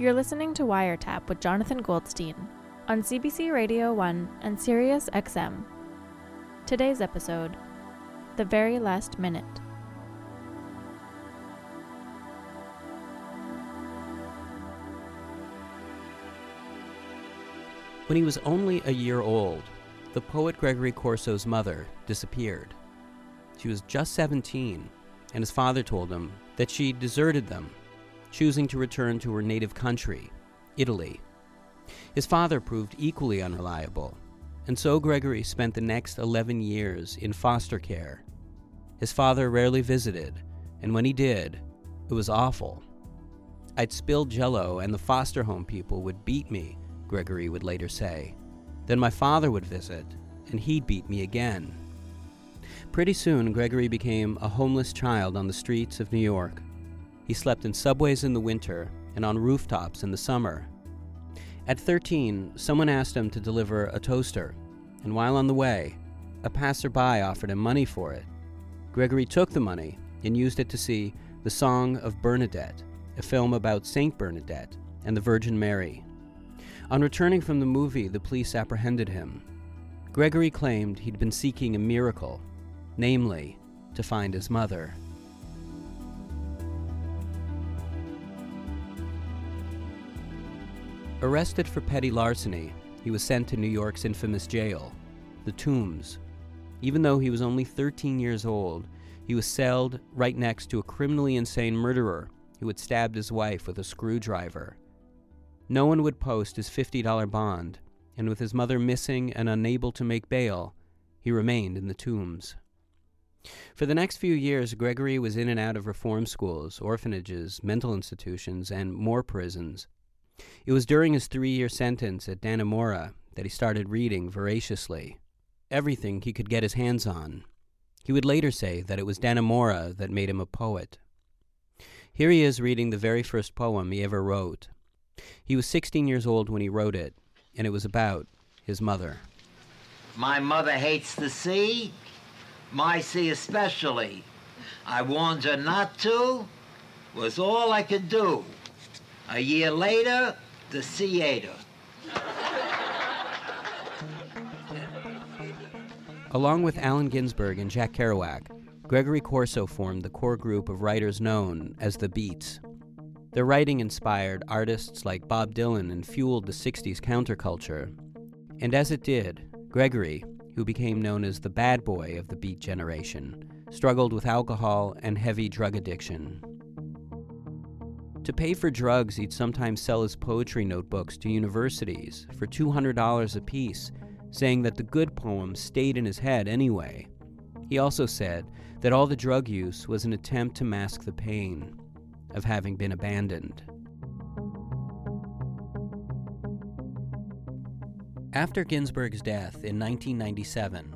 You're listening to Wiretap with Jonathan Goldstein on CBC Radio 1 and Sirius XM. Today's episode The Very Last Minute. When he was only a year old, the poet Gregory Corso's mother disappeared. She was just 17, and his father told him that she deserted them, choosing to return to her native country, Italy. His father proved equally unreliable, and so Gregory spent the next 11 years in foster care. His father rarely visited, and when he did, it was awful. I'd spill jello, and the foster home people would beat me, Gregory would later say. Then my father would visit, and he'd beat me again. Pretty soon, Gregory became a homeless child on the streets of New York. He slept in subways in the winter and on rooftops in the summer. At 13, someone asked him to deliver a toaster, and while on the way, a passerby offered him money for it. Gregory took the money and used it to see The Song of Bernadette, a film about Saint Bernadette and the Virgin Mary. On returning from the movie, the police apprehended him. Gregory claimed he'd been seeking a miracle, namely, to find his mother. Arrested for petty larceny, he was sent to New York's infamous jail, the Tombs. Even though he was only 13 years old, he was celled right next to a criminally insane murderer who had stabbed his wife with a screwdriver. No one would post his $50 bond, and with his mother missing and unable to make bail, he remained in the tombs. For the next few years, Gregory was in and out of reform schools, orphanages, mental institutions, and more prisons. It was during his three year sentence at Dannemora that he started reading voraciously everything he could get his hands on. He would later say that it was Dannemora that made him a poet. Here he is reading the very first poem he ever wrote. He was 16 years old when he wrote it, and it was about his mother. My mother hates the sea, my sea especially. I warned her not to, was all I could do. A year later, the ate. Along with Allen Ginsberg and Jack Kerouac, Gregory Corso formed the core group of writers known as the Beats. Their writing inspired artists like Bob Dylan and fueled the 60s counterculture. And as it did, Gregory, who became known as the bad boy of the Beat generation, struggled with alcohol and heavy drug addiction. To pay for drugs, he'd sometimes sell his poetry notebooks to universities for $200 apiece saying that the good poems stayed in his head anyway. He also said that all the drug use was an attempt to mask the pain of having been abandoned. After Ginsberg's death in 1997,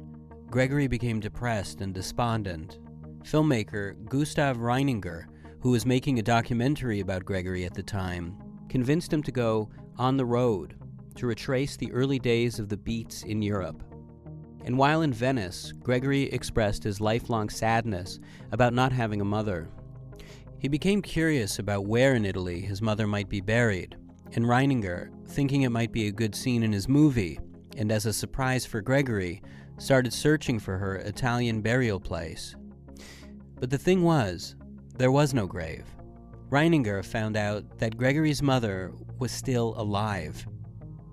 Gregory became depressed and despondent. Filmmaker Gustave Reininger, who was making a documentary about Gregory at the time, convinced him to go on the road to retrace the early days of the beats in Europe. And while in Venice, Gregory expressed his lifelong sadness about not having a mother. He became curious about where in Italy his mother might be buried, and Reininger, thinking it might be a good scene in his movie, and as a surprise for Gregory, started searching for her Italian burial place. But the thing was, there was no grave. Reininger found out that Gregory's mother was still alive.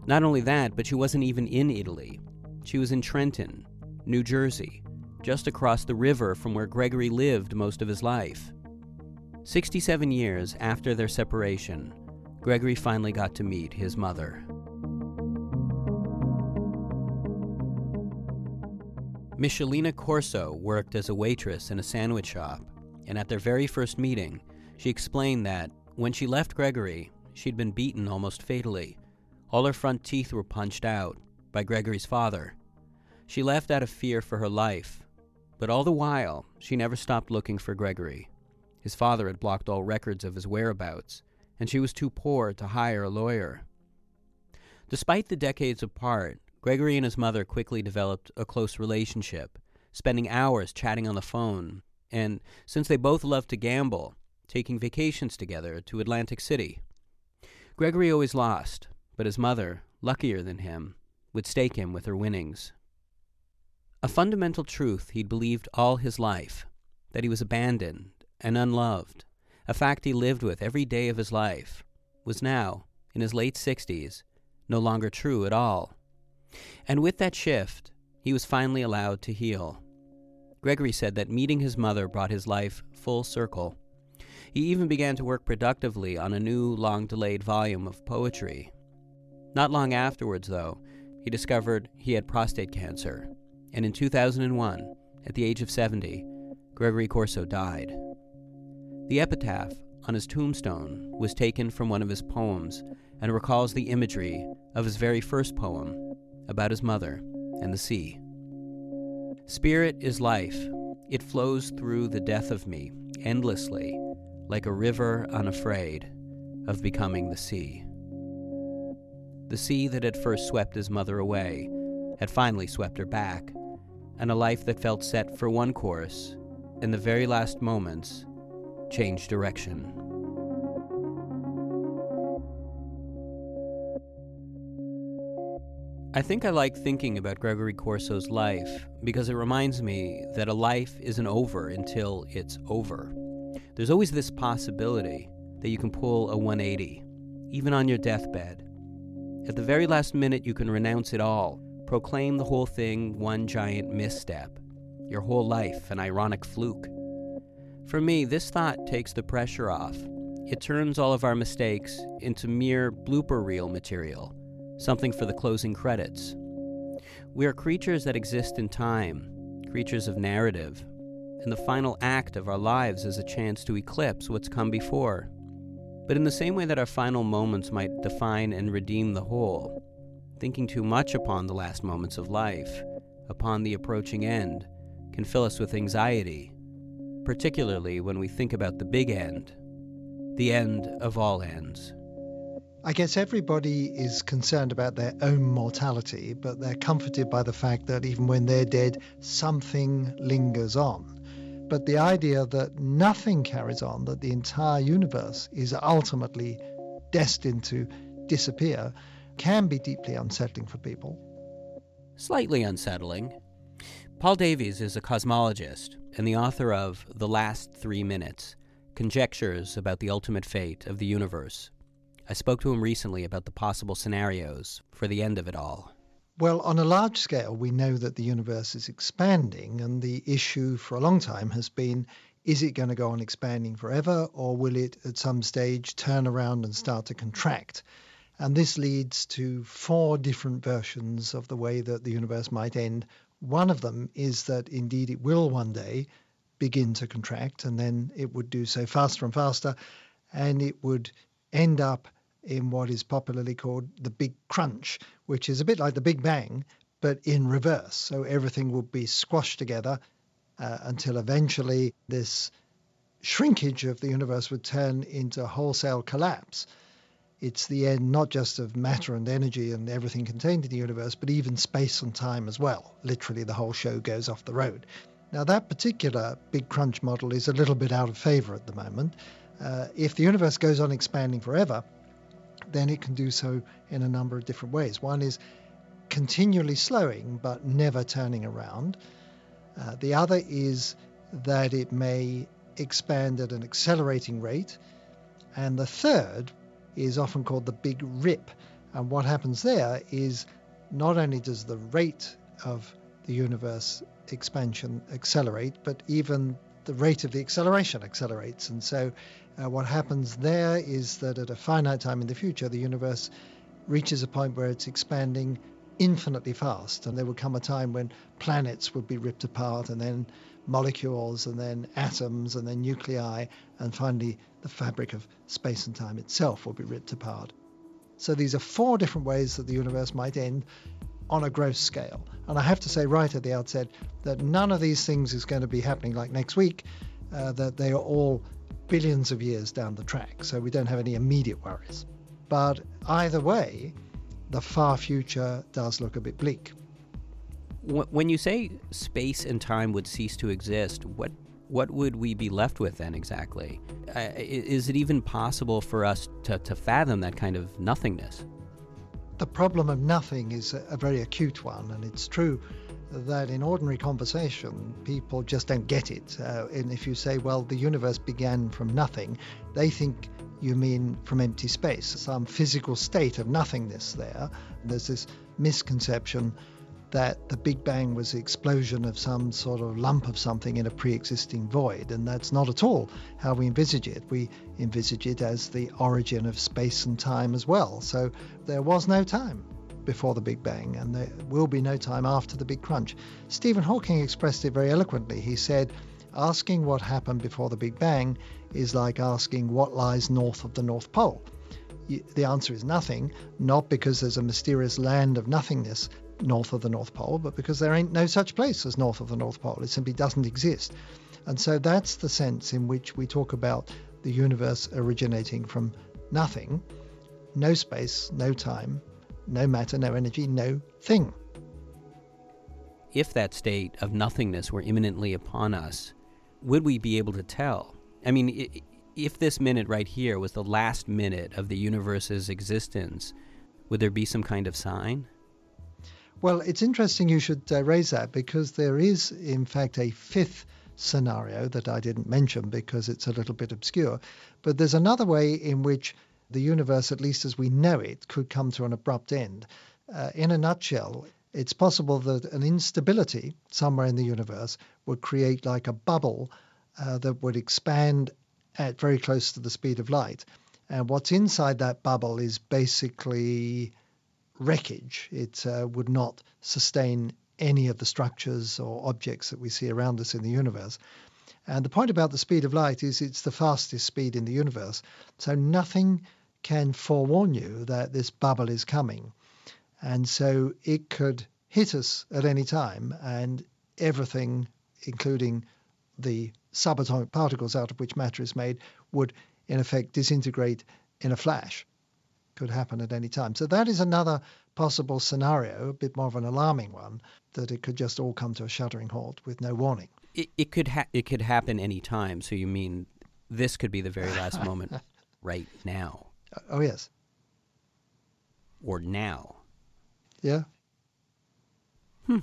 Not only that, but she wasn't even in Italy. She was in Trenton, New Jersey, just across the river from where Gregory lived most of his life. 67 years after their separation, Gregory finally got to meet his mother. Michelina Corso worked as a waitress in a sandwich shop, and at their very first meeting, she explained that when she left Gregory, she'd been beaten almost fatally all her front teeth were punched out by Gregory's father. She left out of fear for her life, but all the while, she never stopped looking for Gregory. His father had blocked all records of his whereabouts, and she was too poor to hire a lawyer. Despite the decades apart, Gregory and his mother quickly developed a close relationship, spending hours chatting on the phone, and since they both loved to gamble, taking vacations together to Atlantic City. Gregory always lost, but his mother, luckier than him, would stake him with her winnings. A fundamental truth he'd believed all his life that he was abandoned and unloved, a fact he lived with every day of his life, was now, in his late sixties, no longer true at all. And with that shift, he was finally allowed to heal. Gregory said that meeting his mother brought his life full circle. He even began to work productively on a new, long delayed volume of poetry. Not long afterwards, though, he discovered he had prostate cancer, and in 2001, at the age of 70, Gregory Corso died. The epitaph on his tombstone was taken from one of his poems and recalls the imagery of his very first poem about his mother and the sea. Spirit is life. It flows through the death of me, endlessly, like a river unafraid of becoming the sea. The sea that had first swept his mother away had finally swept her back, and a life that felt set for one course, in the very last moments, changed direction. I think I like thinking about Gregory Corso's life because it reminds me that a life isn't over until it's over. There's always this possibility that you can pull a 180, even on your deathbed. At the very last minute, you can renounce it all, proclaim the whole thing one giant misstep, your whole life an ironic fluke. For me, this thought takes the pressure off. It turns all of our mistakes into mere blooper reel material something for the closing credits. We are creatures that exist in time, creatures of narrative, and the final act of our lives is a chance to eclipse what's come before. But in the same way that our final moments might define and redeem the whole, thinking too much upon the last moments of life, upon the approaching end, can fill us with anxiety, particularly when we think about the big end, the end of all ends. I guess everybody is concerned about their own mortality, but they're comforted by the fact that even when they're dead, something lingers on. But the idea that nothing carries on, that the entire universe is ultimately destined to disappear, can be deeply unsettling for people. Slightly unsettling. Paul Davies is a cosmologist and the author of The Last Three Minutes Conjectures about the Ultimate Fate of the Universe I spoke to him recently about the possible scenarios for the end of it all. Well, on a large scale, we know that the universe is expanding, and the issue for a long time has been is it going to go on expanding forever, or will it at some stage turn around and start to contract? And this leads to four different versions of the way that the universe might end. One of them is that indeed it will one day begin to contract, and then it would do so faster and faster, and it would end up in what is popularly called the Big Crunch, which is a bit like the Big Bang, but in reverse. So everything will be squashed together uh, until eventually this shrinkage of the universe would turn into wholesale collapse. It's the end not just of matter and energy and everything contained in the universe, but even space and time as well. Literally, the whole show goes off the road. Now, that particular Big Crunch model is a little bit out of favor at the moment. Uh, if the universe goes on expanding forever, then it can do so in a number of different ways. One is continually slowing but never turning around. Uh, the other is that it may expand at an accelerating rate. And the third is often called the big rip. And what happens there is not only does the rate of the universe expansion accelerate, but even the rate of the acceleration accelerates. And so uh, what happens there is that at a finite time in the future, the universe reaches a point where it's expanding infinitely fast. And there will come a time when planets would be ripped apart, and then molecules, and then atoms, and then nuclei, and finally the fabric of space and time itself will be ripped apart. So these are four different ways that the universe might end on a gross scale. And I have to say right at the outset that none of these things is going to be happening like next week, uh, that they are all billions of years down the track, so we don't have any immediate worries. But either way, the far future does look a bit bleak. When you say space and time would cease to exist, what what would we be left with then exactly? Uh, is it even possible for us to, to fathom that kind of nothingness? The problem of nothing is a, very acute one, and it's true that in ordinary conversation, people just don't get it. Uh, and if you say, well, the universe began from nothing, they think you mean from empty space, some physical state of nothingness there. There's this misconception that the Big Bang was the explosion of some sort of lump of something in a pre existing void, and that's not at all how we envisage it. We envisage it as the origin of space and time as well. So there was no time before the Big Bang, and there will be no time after the Big Crunch. Stephen Hawking expressed it very eloquently. He said, Asking what happened before the Big Bang is like asking what lies north of the North Pole. The answer is nothing, not because there's a mysterious land of nothingness north of the North Pole, but because there ain't no such place as north of the North Pole. It simply doesn't exist. And so that's the sense in which we talk about the universe originating from nothing, no space, no time, no matter, no energy, no thing. If that state of nothingness were imminently upon us, would we be able to tell? I mean, if this minute right here was the last minute of the universe's existence, would there be some kind of sign? Well, it's interesting you should uh, raise that because there is, in fact, a fifth scenario that I didn't mention because it's a little bit obscure. But there's another way in which the universe, at least as we know it, could come to an abrupt end. Uh, in a nutshell, it's possible that an instability somewhere in the universe would create like a bubble uh, that would expand at very close to the speed of light. And what's inside that bubble is basically wreckage. It uh, would not sustain any of the structures or objects that we see around us in the universe. And the point about the speed of light is it's the fastest speed in the universe. So nothing can forewarn you that this bubble is coming. And so it could hit us at any time, and everything, including the subatomic particles out of which matter is made, would in effect disintegrate in a flash could happen at any time. So that is another possible scenario, a bit more of an alarming one, that it could just all come to a shuddering halt with no warning. It, it could ha- it could happen any time. So you mean this could be the very last moment, right now Oh yes, or now? yeah. Uh,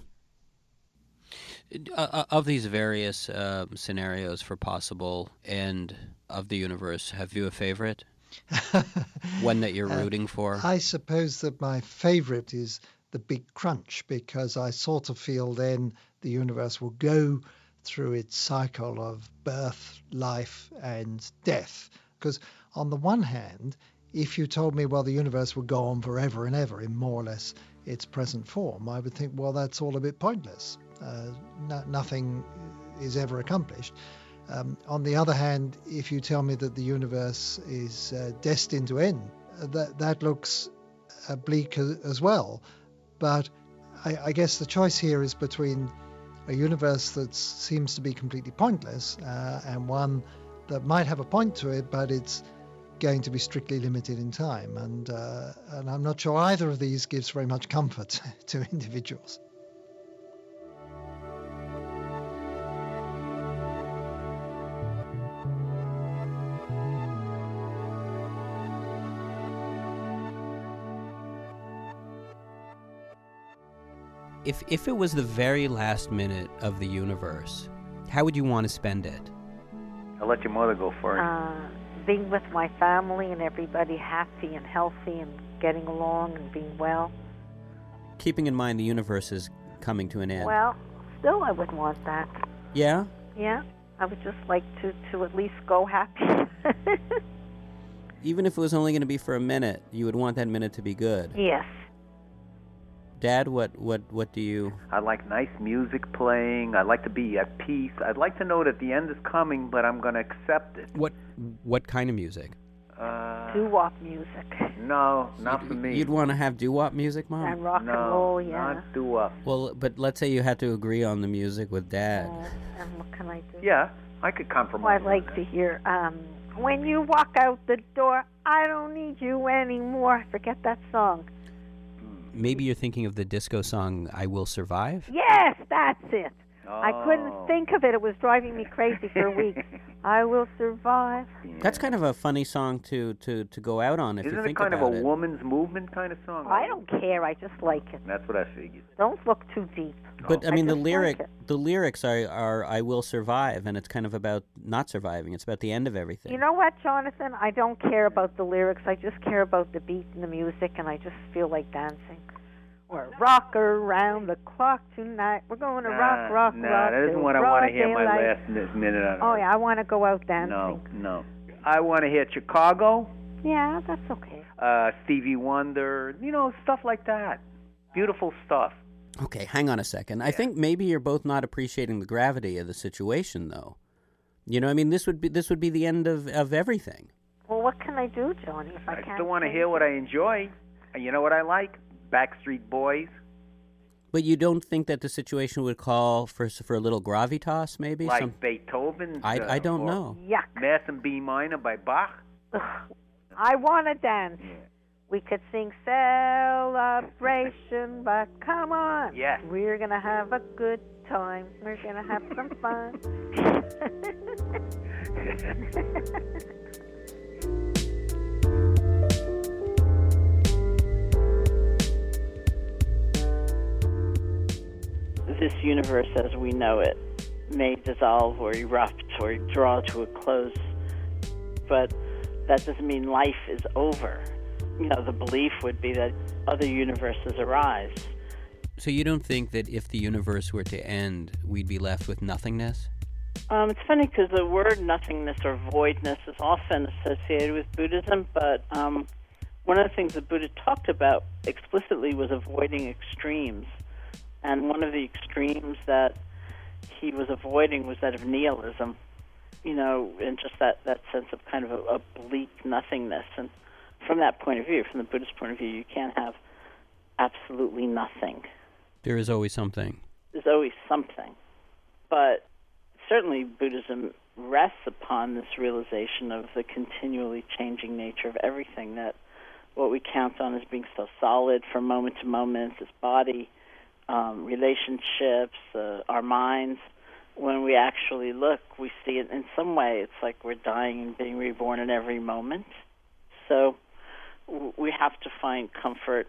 uh, of these various um, scenarios for possible end of the universe, have you a favorite? One that you're rooting for? I suppose that my favorite is the Big Crunch because I sort of feel then the universe will go through its cycle of birth, life, and death. Because on the one hand, if you told me, well, the universe will go on forever and ever in more or less its present form, I would think, well, that's all a bit pointless. Uh, no, nothing is ever accomplished. Um, on the other hand, if you tell me that the universe is uh, destined to end, uh, that that looks uh, bleak as well. But I, I guess the choice here is between a universe that seems to be completely pointless uh, and one that might have a point to it, but it's going to be strictly limited in time. And uh, and I'm not sure either of these gives very much comfort to individuals. If if it was the very last minute of the universe, how would you want to spend it? I'll let your mother go first. uh, being with my family and everybody happy and healthy and getting along and being well. Keeping in mind the universe is coming to an end. Well, still, I would want that. yeah? Yeah, I would just like to to at least go happy. Even if it was only going to be for a minute, you would want that minute to be good. yes. Dad, what what what do you I like nice music playing. I like to be at peace. I'd like to know that the end is coming, but I'm going to accept it. what what kind of music? Uh, Doo wop music no, not for me. You'd want to have doo-wop music, Mom? and rock no, and roll. Yeah. not do up. Well, but let's say you had to agree on the music with Dad. Uh, and what can I do? Yeah, I could Oh, compromise. I'd like to hear um, "When You Walk Out the Door." I don't need you anymore. Forget that song. Maybe you're thinking of the disco song "I Will Survive." Yes, that's it. I couldn't Oh. think of it. It was driving me crazy for weeks. I will survive. That's kind of a funny song to, to, to go out on if Isn't you it think kind of a it. woman's movement kind of song? I don't care. I just like it. That's what I figured. Don't look too deep. But I I mean, the just like lyric, the lyrics are, are "I will survive," and it's kind of about not surviving. It's about the end of everything. You know what, Jonathan? I don't care about the lyrics. I just care about the beat and the music, and I just feel like dancing. Or rock around the clock tonight. We're going to rock, Nah, rock, nah, rock. that isn't what I want to hear my daylight. last mi- minute on Oh yeah, I want to go out dancing. No, no. I want to hear Chicago, Yeah, that's okay. uh, Stevie Wonder, you know, stuff like that. Beautiful stuff. Okay, hang on a second. I think maybe you're both not appreciating the gravity of the situation, though. You know, I mean, this would be this would be the end of, of everything. Well, what can I do, Johnny? If I, I can't still want to hear what I enjoy. And you know what I like? Backstreet Boys, But you don't think that the situation would call for for a little gravitas, maybe? like Some, Beethoven. I, uh, I don't know. Yuck. Mass and B minor by Bach. Ugh. I want to dance. We could sing celebration, but come on. Yes. We're going to have a good time. We're going to have some fun. this universe as we know it may dissolve or erupt or draw to a close, but that doesn't mean life is over. You know, the belief would be that other universes arise. So you don't think that if the universe were to end, we'd be left with nothingness? Um, it's funny because the word nothingness or voidness is often associated with Buddhism, but um, one of the things that Buddha talked about explicitly was avoiding extremes. And one of the extremes that he was avoiding was that of nihilism, you know, and just that, that sense of kind of a, a bleak nothingness. And from that point of view, from the Buddhist point of view, you can't have absolutely nothing. There is always something. There's always something. But certainly Buddhism rests upon this realization of the continually changing nature of everything, that what we count on as being so solid from moment to moment, this body, um, relationships, uh, our minds, when we actually look, we see it in some way. It's like we're dying and being reborn in every moment. So w- we have to find comfort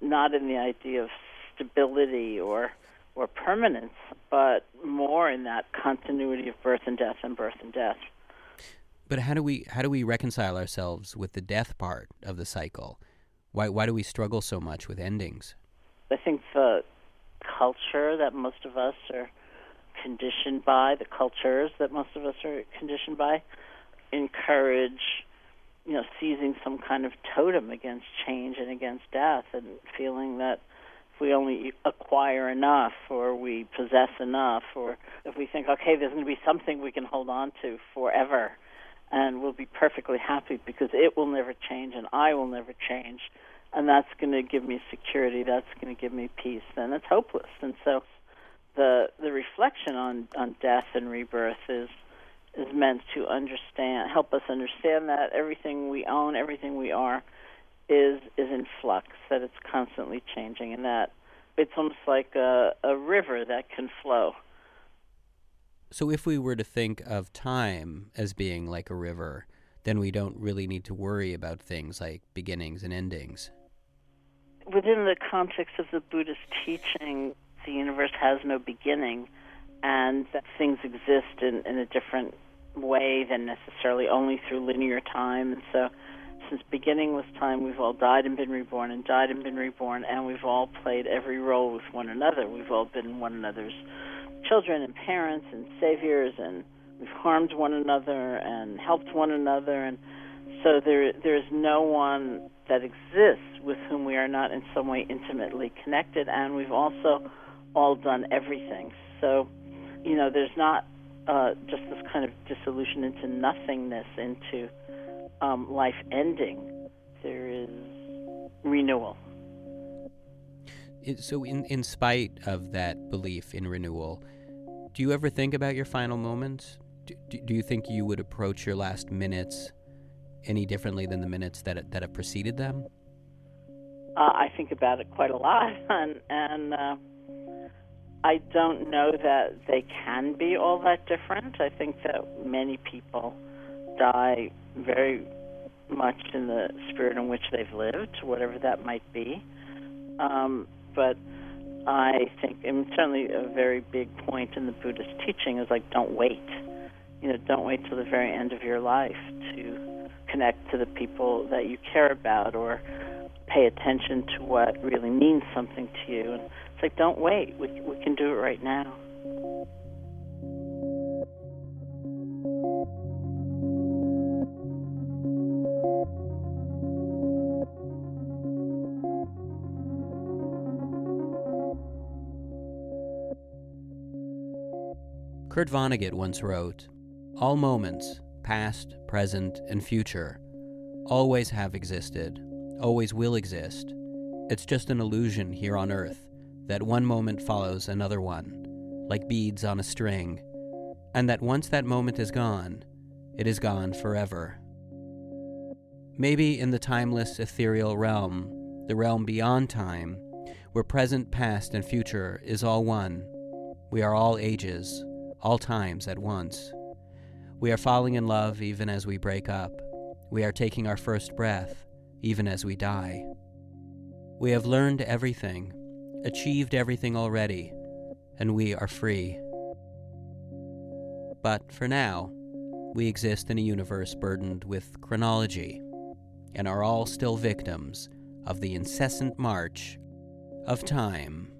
not in the idea of stability or or permanence, but more in that continuity of birth and death and birth and death. But how do we how do we reconcile ourselves with the death part of the cycle? Why why do we struggle so much with endings? I think the culture that most of us are conditioned by, the cultures that most of us are conditioned by, encourage, you know, seizing some kind of totem against change and against death, and feeling that if we only acquire enough, or we possess enough, or if we think, okay, there's going to be something we can hold on to forever, and we'll be perfectly happy because it will never change and I will never change and that's going to give me security. That's going to give me peace. Then it's hopeless. And so, the the reflection on on death and rebirth is is meant to understand, help us understand that everything we own, everything we are, is is in flux. That it's constantly changing, and that it's almost like a a river that can flow. So if we were to think of time as being like a river, then we don't really need to worry about things like beginnings and endings. within the context of the Buddhist teaching, the universe has no beginning, and that things exist in, in a different way than necessarily only through linear time. And so, since beginning with time, we've all died and been reborn, and died and been reborn, and we've all played every role with one another. We've all been one another's children and parents and saviors, and we've harmed one another and helped one another, and so there there is no one that exists with whom we are not in some way intimately connected, and we've also all done everything. So, you know, there's not uh, just this kind of dissolution into nothingness, into um, life ending. There is renewal. So, in, in spite of that belief in renewal, do you ever think about your final moments? Do, do, you think you would approach your last minutes any differently than the minutes that that have preceded them? Uh, I think about it quite a lot, and and uh, I don't know that they can be all that different. I think that many people die very much in the spirit in which they've lived, whatever that might be. Um, but I think, and certainly a very big point in the Buddhist teaching is like, don't wait. You know, don't wait till the very end of your life to connect to the people that you care about or pay attention to what really means something to you. And it's like, don't wait. We, we can do it right now. Kurt Vonnegut once wrote All moments, past, present, and future, always have existed, always will exist. It's just an illusion here on Earth that one moment follows another one, like beads on a string, and that once that moment is gone, it is gone forever. Maybe in the timeless ethereal realm, the realm beyond time, where present, past, and future is all one, we are all ages, all times at once. We are falling in love even as we break up. We are taking our first breath even as we die. We have learned everything, achieved everything already, and we are free. But for now, we exist in a universe burdened with chronology and are all still victims of the incessant march of time.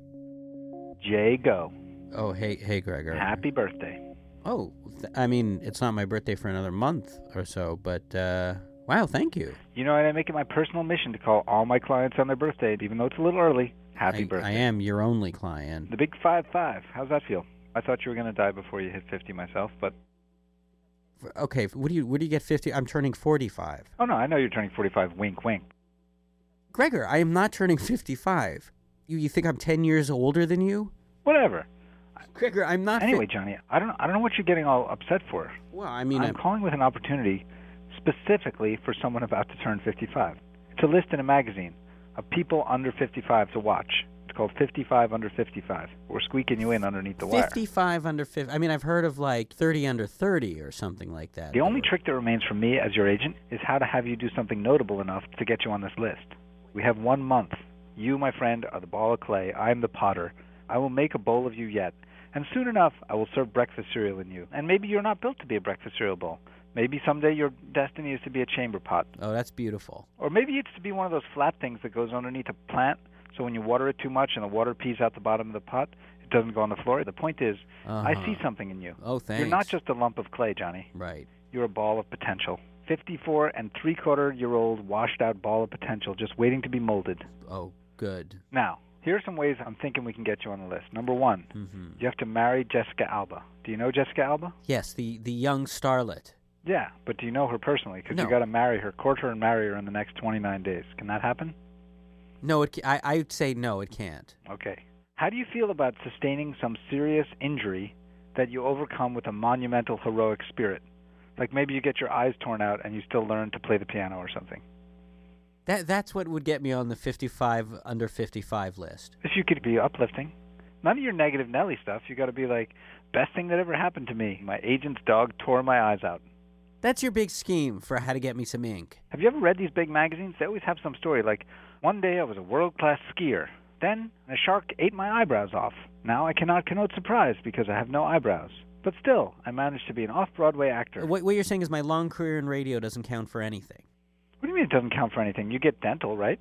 Jay, go. Oh, hey, hey, Gregor. Happy birthday. Oh, th- I mean, it's not my birthday for another month or so, but uh, wow, thank you. You know, I make it my personal mission to call all my clients on their birthday, even though it's a little early. Happy I, birthday. I am your only client. The big five five. How's that feel? I thought you were going to die before you hit 50 myself, but Okay, what do you what do you get? Fifty? I'm turning forty-five. oh no, I know you're turning 45. Wink, wink. Gregor, I am not turning fifty-five. You you think I'm ten years older than you? Whatever. I'm not. fi- Anyway, Johnny, I don't I don't know what you're getting all upset for. well, I mean, I'm I'm, calling with an opportunity specifically for someone about to turn 55. It's a list in a magazine of people under 55 to watch. It's called 55 under 55. We're squeaking you in underneath the wire. fifty-five under fifty. I mean, I've heard of like thirty under thirty or something like that. The only trick that remains for me as your agent is how to have you do something notable enough to get you on this list. We have one month. You, my friend, are the ball of clay. I am the potter. I will make a bowl of you yet. And soon enough, I will serve breakfast cereal in you. And maybe you're not built to be a breakfast cereal bowl. Maybe someday your destiny is to be a chamber pot. Oh, that's beautiful. Or maybe it's to be one of those flat things that goes underneath a plant, so when you water it too much and the water pees out the bottom of the pot, it doesn't go on the floor. The point is, I see Uh-huh. something in you. Oh, thanks. You're not just a lump of clay, Johnny. right. You're a ball of potential. 54 and three quarter year old washed out ball of potential just waiting to be molded. Oh, good. Now, here are some ways I'm thinking we can get you on the list. Number one, hmm you have to marry Jessica Alba. Do you know Jessica Alba? Yes, the the young starlet. Yeah, but do you know her personally? Because No. you got to marry her, court her, and marry her in the next 29 days. Can that happen? No, it. I I would say no, it can't. Okay. How do you feel about sustaining some serious injury that you overcome with a monumental heroic spirit? Like maybe you get your eyes torn out and you still learn to play the piano or something. That that's what would get me on the 55 under 55 list. If you could be uplifting. None of your negative Nelly stuff. You got to be like, best thing that ever happened to me. My agent's dog tore my eyes out. That's your big scheme for how to get me some ink. Have you ever read these big magazines? They always have some story like, one day I was a world class skier. Then a shark ate my eyebrows off. Now I cannot connote surprise because I have no eyebrows. But still, I managed to be an off Broadway actor. What, what you're saying is my long career in radio doesn't count for anything. What do you mean it doesn't count for anything? You get dental, right?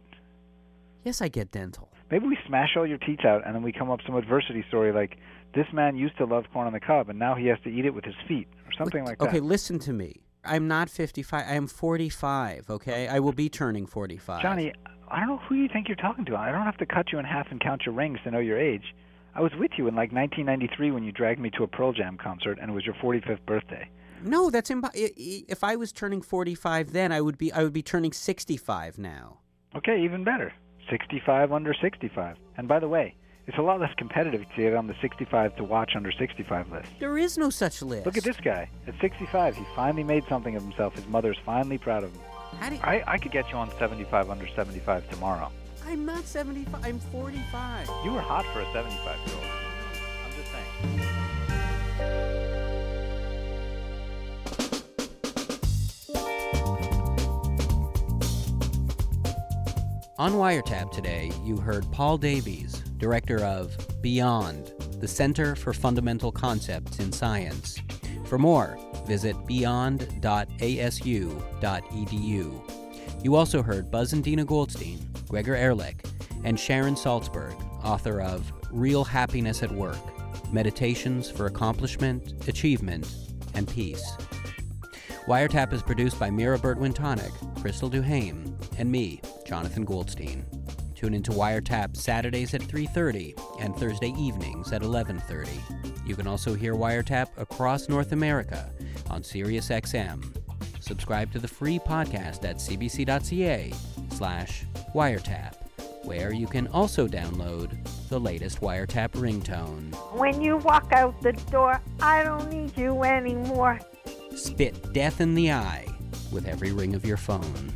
Yes, I get dental. Maybe we smash all your teeth out and then we come up some adversity story like this man used to love corn on the cob and now he has to eat it with his feet or something like that. okay, listen to me. I'm not 55. I am 45, okay? I will be turning 45. Johnny, I don't know who you think you're talking to. I don't have to cut you in half and count your rings to know your age. I was with you in like 1993 when you dragged me to a Pearl Jam concert and it was your 45th birthday. No, that's impo- i- i- if I was turning 45 then, I would be I would be turning 65 now. Okay, even better. 65 under 65. And by the way, it's a lot less competitive to get on the 65 to watch under 65 list. There is no such list. Look at this guy. At 65, he finally made something of himself. His mother's finally proud of him. How do you, I, I could get you on 75 under 75 tomorrow. I'm not 75. I'm 45. You were hot for a 75 year old. On Wiretap today, you heard Paul Davies, director of Beyond, the Center for Fundamental Concepts in Science. For more, visit beyond.asu.edu. You also heard Buzz and Dina Goldstein, Gregor Ehrlich, and Sharon Salzberg, author of Real Happiness at Work Meditations for Accomplishment, Achievement, and Peace. Wiretap is produced by Mira Burt-Wintonick, Crystal Duhame, and me, Jonathan Goldstein. Tune into Wiretap Saturdays at 3:30 and Thursday evenings at 11:30. You can also hear Wiretap across North America on SiriusXM. Subscribe to the free podcast at cbc.ca/wiretap, where you can also download the latest Wiretap ringtone. When you walk out the door, I don't need you anymore. Spit death in the eye with every ring of your phone.